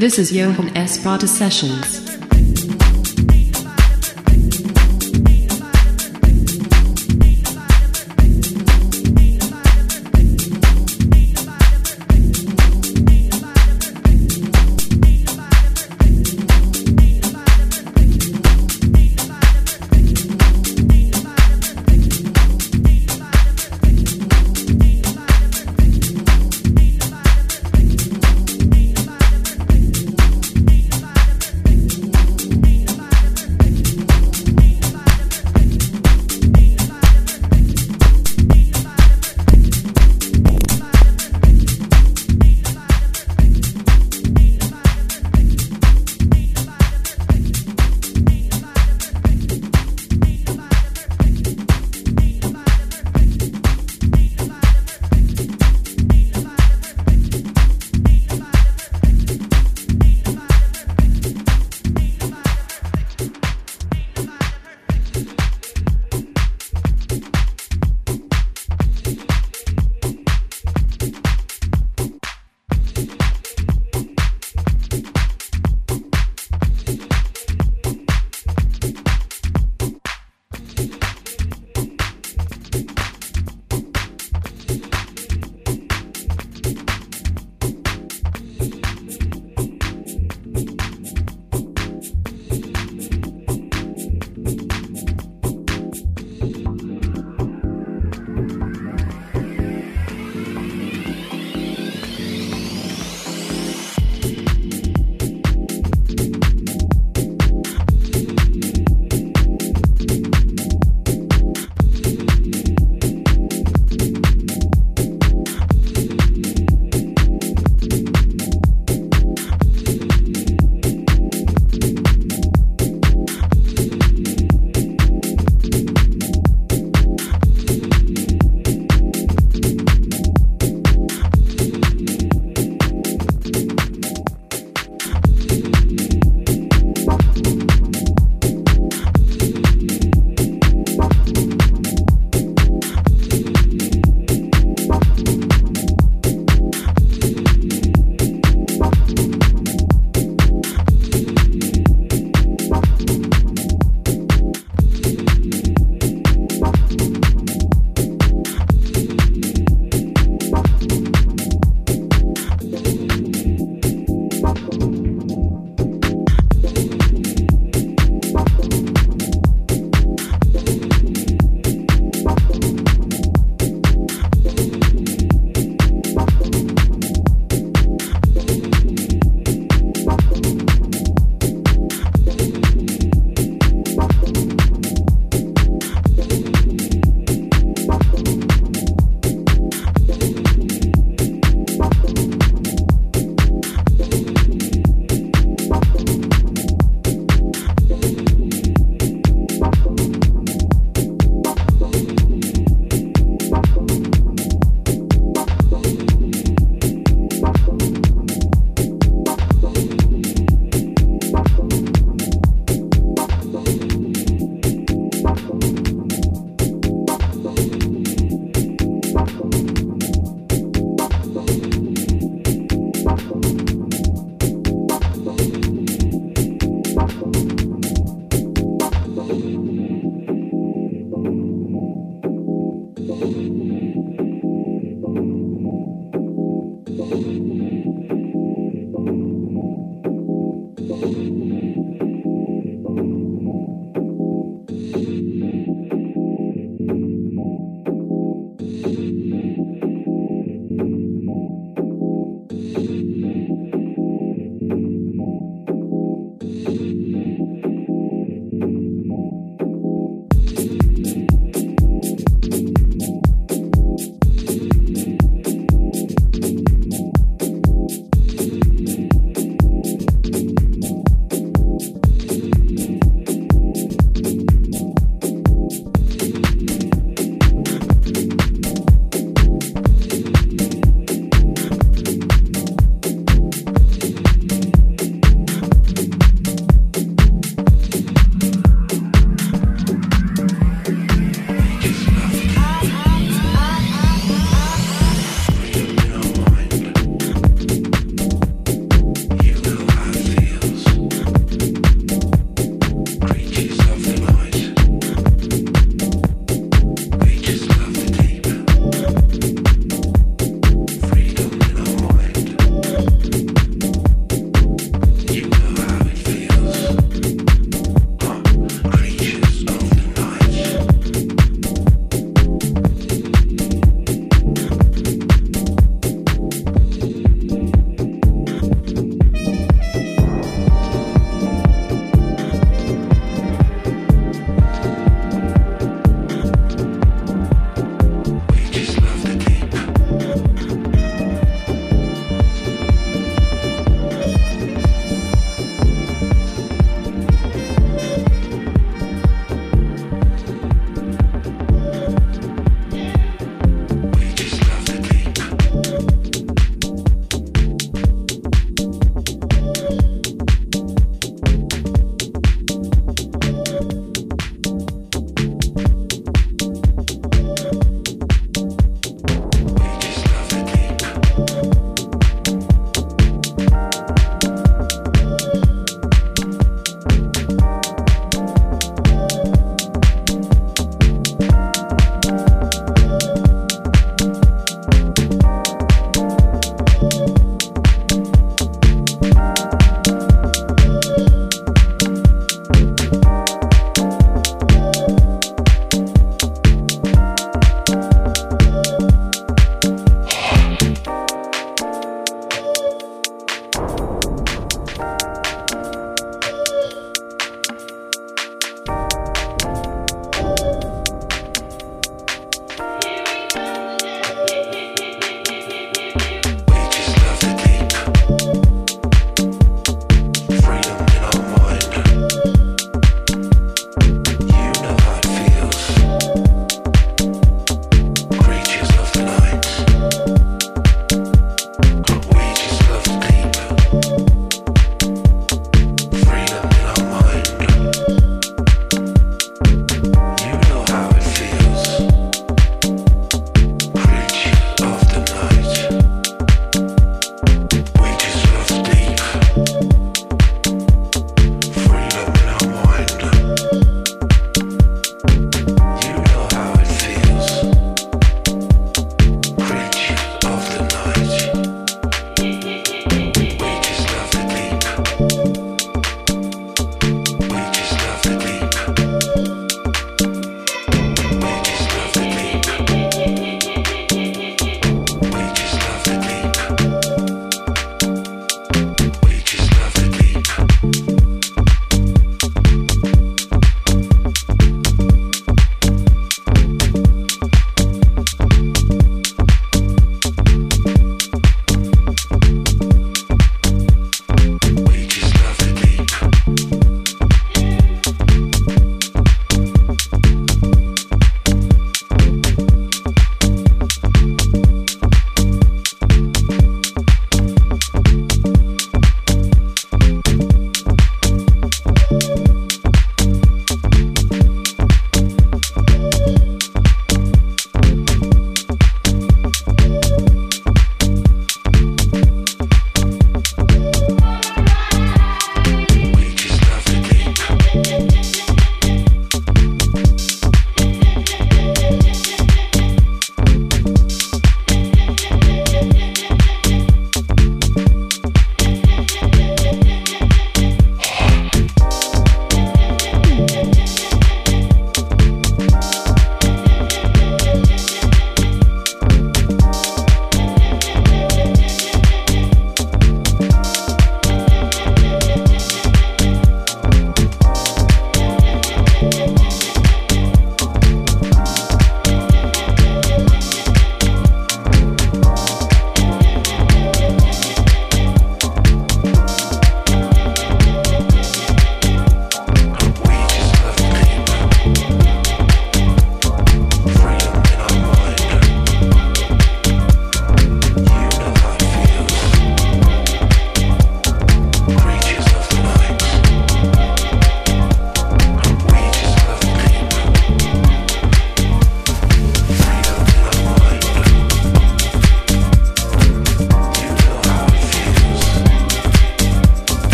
This is Johan S. Prada Sessions.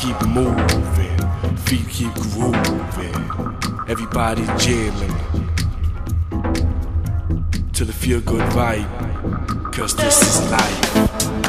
keep moving, feet keep grooving, everybody jamming. To the feel good vibe, cause this is life.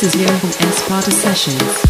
This is Young Esparta Sessions.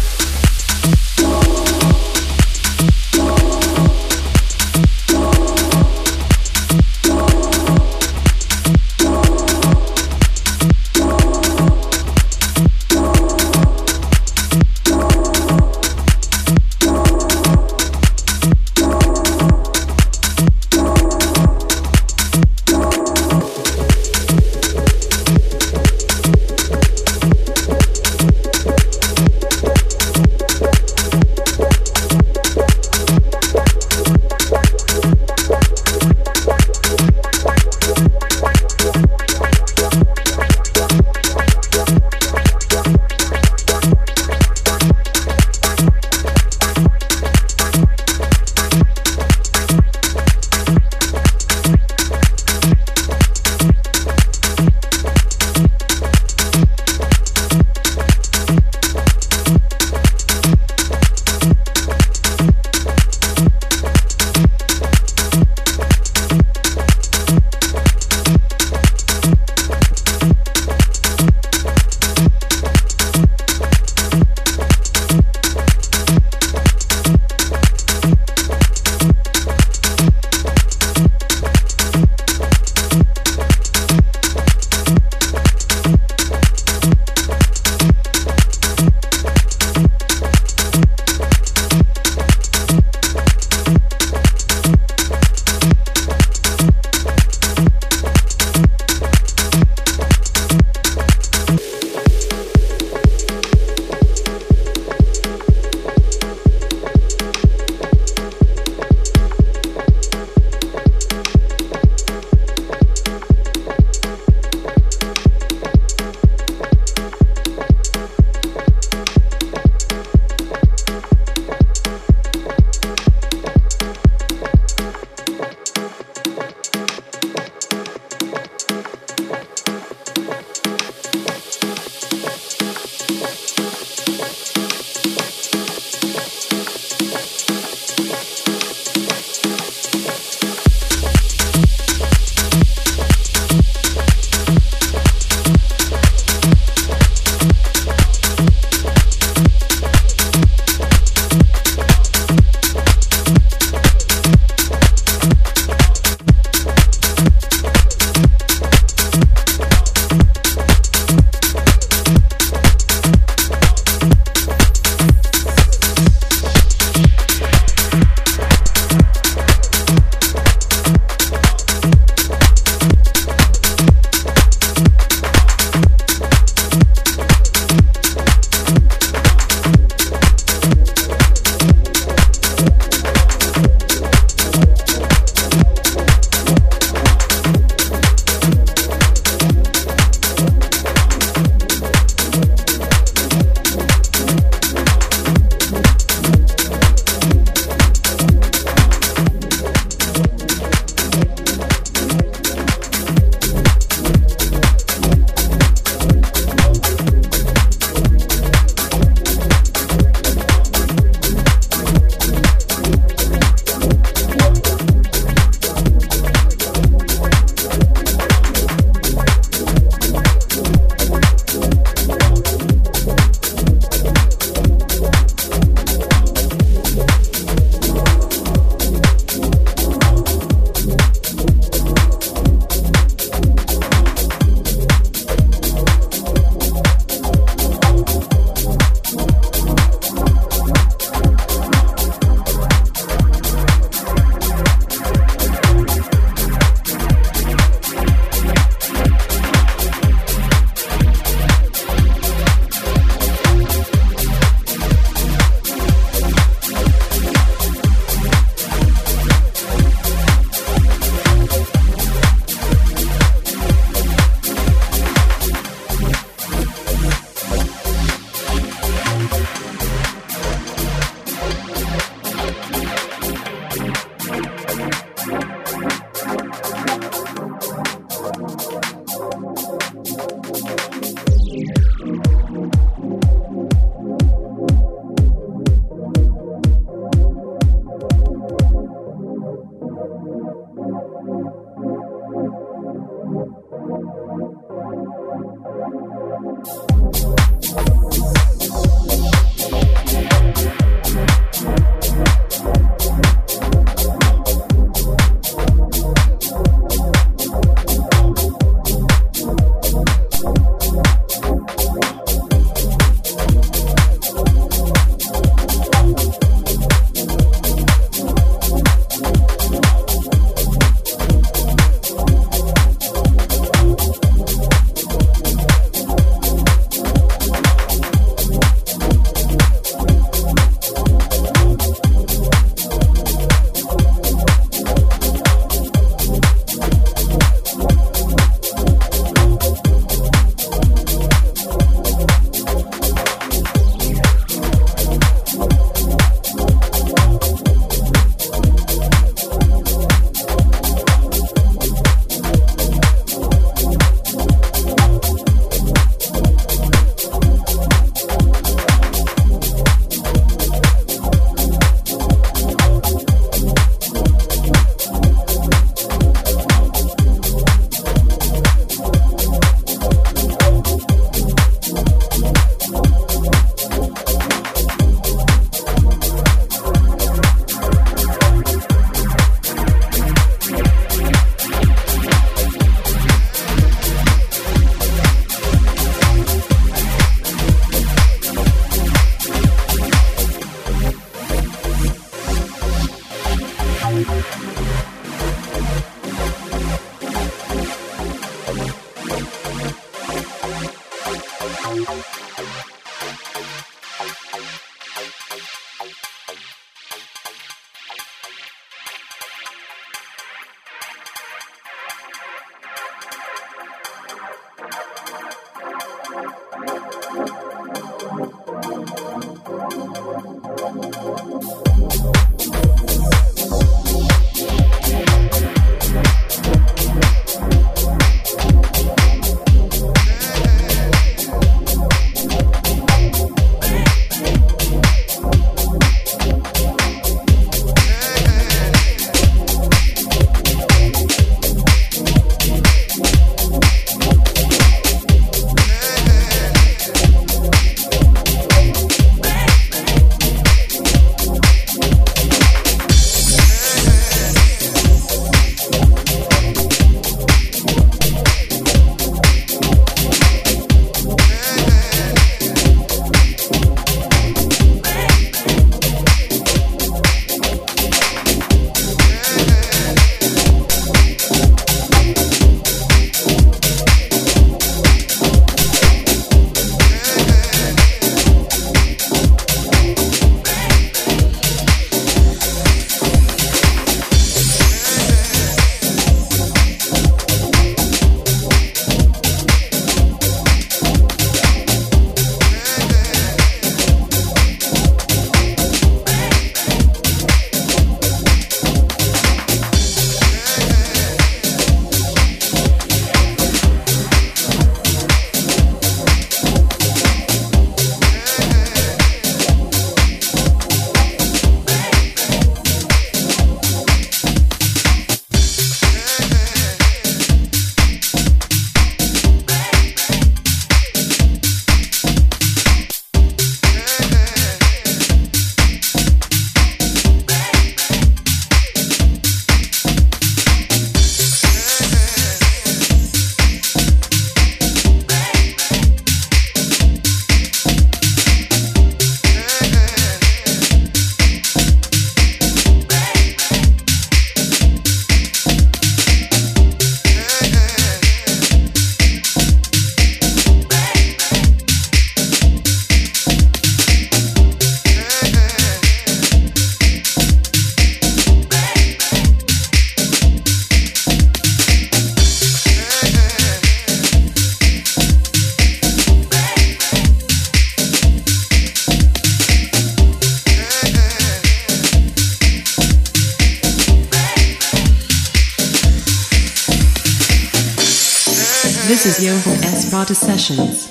Sessions.